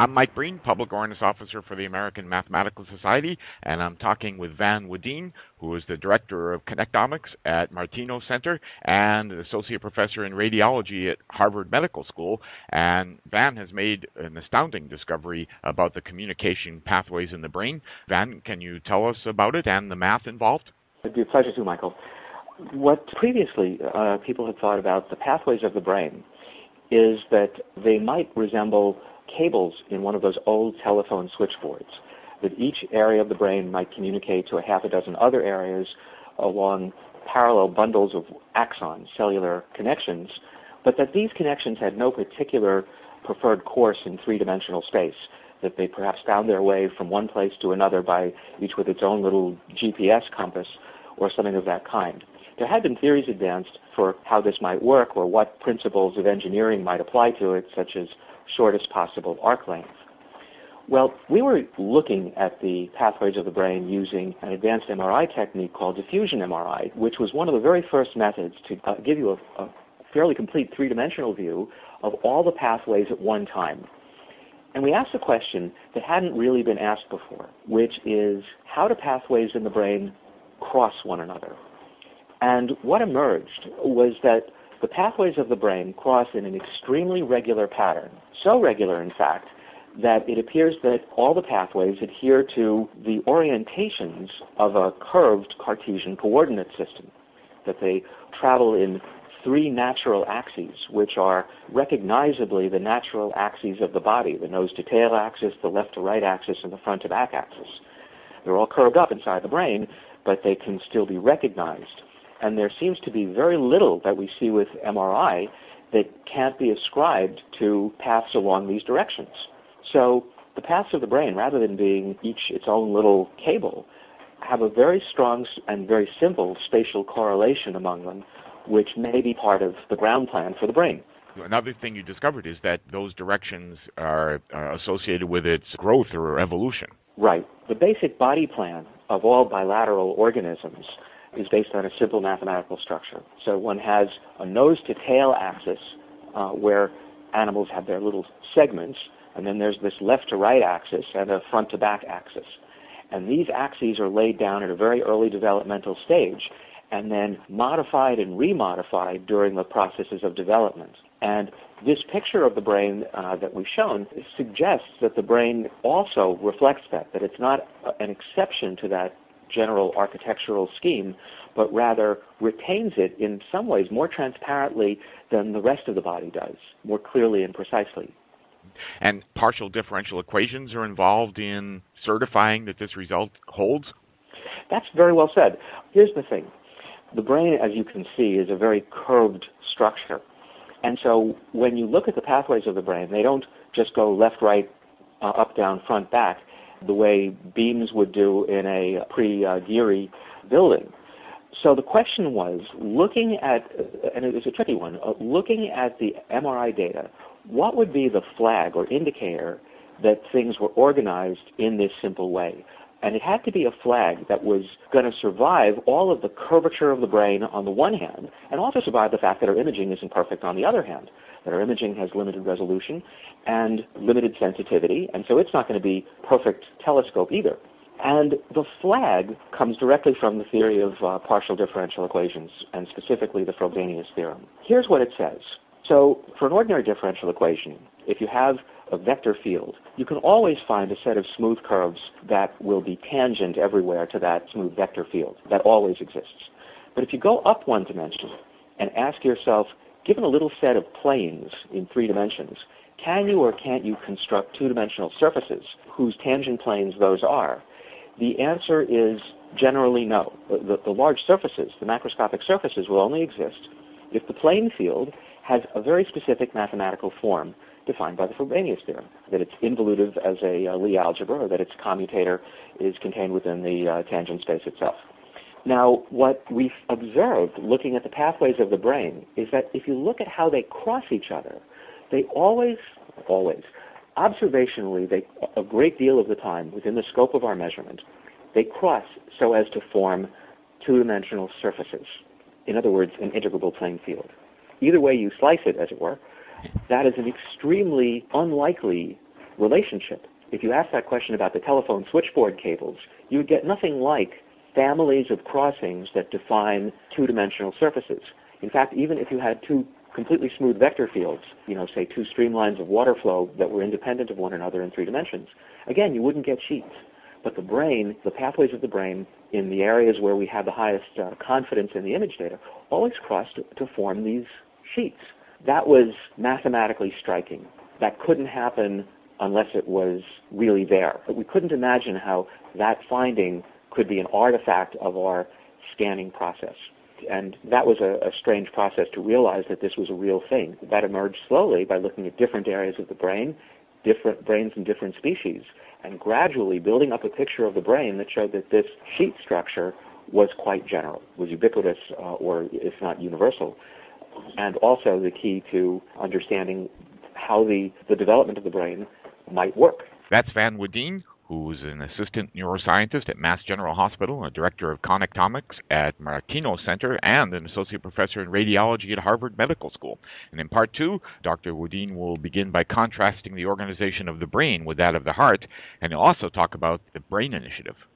I'm Mike Breen, Public Awareness Officer for the American Mathematical Society, and I'm talking with Van Wedeen, who is the Director of Connectomics at Martinos Center and Associate Professor in Radiology at Harvard Medical School. And Van has made an astounding discovery about the communication pathways in the brain. Van, can you tell us about it and the math involved? It'd be a pleasure to, Michael. What previously uh, people had thought about the pathways of the brain is that they might resemble cables in one of those old telephone switchboards, that each area of the brain might communicate to a half a dozen other areas along parallel bundles of axons, cellular connections, but that these connections had no particular preferred course in three-dimensional space, that they perhaps found their way from one place to another by each with its own little GPS compass or something of that kind. There had been theories advanced for how this might work or what principles of engineering might apply to it, such as shortest possible arc length. Well, we were looking at the pathways of the brain using an advanced MRI technique called diffusion MRI, which was one of the very first methods to uh, give you a, a fairly complete three-dimensional view of all the pathways at one time. And we asked a question that hadn't really been asked before, which is how do pathways in the brain cross one another? And what emerged was that the pathways of the brain cross in an extremely regular pattern. So regular, in fact, that it appears that all the pathways adhere to the orientations of a curved Cartesian coordinate system, that they travel in three natural axes, which are recognizably the natural axes of the body the nose to tail axis, the left to right axis, and the front to back axis. They're all curved up inside the brain, but they can still be recognized and there seems to be very little that we see with MRI that can't be ascribed to paths along these directions. So the paths of the brain, rather than being each its own little cable, have a very strong and very simple spatial correlation among them, which may be part of the ground plan for the brain. Another thing you discovered is that those directions are, are associated with its growth or evolution. Right. The basic body plan of all bilateral organisms is based on a simple mathematical structure. So one has a nose to tail axis uh, where animals have their little segments, and then there's this left to right axis and a front to back axis. And these axes are laid down at a very early developmental stage and then modified and remodified during the processes of development. And this picture of the brain uh, that we've shown suggests that the brain also reflects that, that it's not an exception to that general architectural scheme, but rather retains it in some ways more transparently than the rest of the body does, more clearly and precisely. And partial differential equations are involved in certifying that this result holds? That's very well said. Here's the thing the brain, as you can see, is a very curved structure. And so when you look at the pathways of the brain, they don't just go left, right, uh, up, down, front, back the way beams would do in a pre-Gehry building. So the question was, looking at, and it's a tricky one, uh, looking at the MRI data, what would be the flag or indicator that things were organized in this simple way? And it had to be a flag that was going to survive all of the curvature of the brain on the one hand, and also survive the fact that our imaging isn't perfect on the other hand. That our imaging has limited resolution and limited sensitivity, and so it's not going to be perfect telescope either. And the flag comes directly from the theory of uh, partial differential equations, and specifically the Frobenius theorem. Here's what it says. So, for an ordinary differential equation, if you have a vector field, you can always find a set of smooth curves that will be tangent everywhere to that smooth vector field. That always exists. But if you go up one dimension and ask yourself, given a little set of planes in three dimensions, can you or can't you construct two-dimensional surfaces whose tangent planes those are? The answer is generally no. The, the, large surfaces, the macroscopic surfaces, will only exist if the plane field has a very specific mathematical form defined by the Frobenius theorem, that it's involutive as a uh, Lie algebra, or that its commutator is contained within the uh, tangent space itself. Now, what we've observed looking at the pathways of the brain is that if you look at how they cross each other, they always, always, observationally, they, a great deal of the time, within the scope of our measurement, they cross so as to form two-dimensional surfaces. In other words, an integrable plane field. Either way you slice it, as it were, that is an extremely unlikely relationship. If you ask that question about the telephone switchboard cables, you would get nothing like families of crossings that define two-dimensional surfaces. In fact, even if you had two completely smooth vector fields, you know, say two streamlines of water flow that were independent of one another in three dimensions, again, you wouldn't get sheets. But the brain, the pathways of the brain in the areas where we have the highest uh, confidence in the image data, always cross to, to form these sheets. That was mathematically striking. That couldn't happen unless it was really there. But we couldn't imagine how that finding could be an artifact of our scanning process. And that was a, a, strange process to realize that this was a real thing. That emerged slowly by looking at different areas of the brain, different brains in different species, and gradually building up a picture of the brain that showed that this sheet structure was quite general, was ubiquitous, uh, or if not universal, and also the key to understanding how the, the development of the brain might work. That's Van Wedeen, who's an assistant neuroscientist at Mass General Hospital, a director of connectomics at Martinos Center, and an associate professor in radiology at Harvard Medical School. And in part two, Dr. Wedeen will begin by contrasting the organization of the brain with that of the heart, and he'll also talk about the Brain Initiative.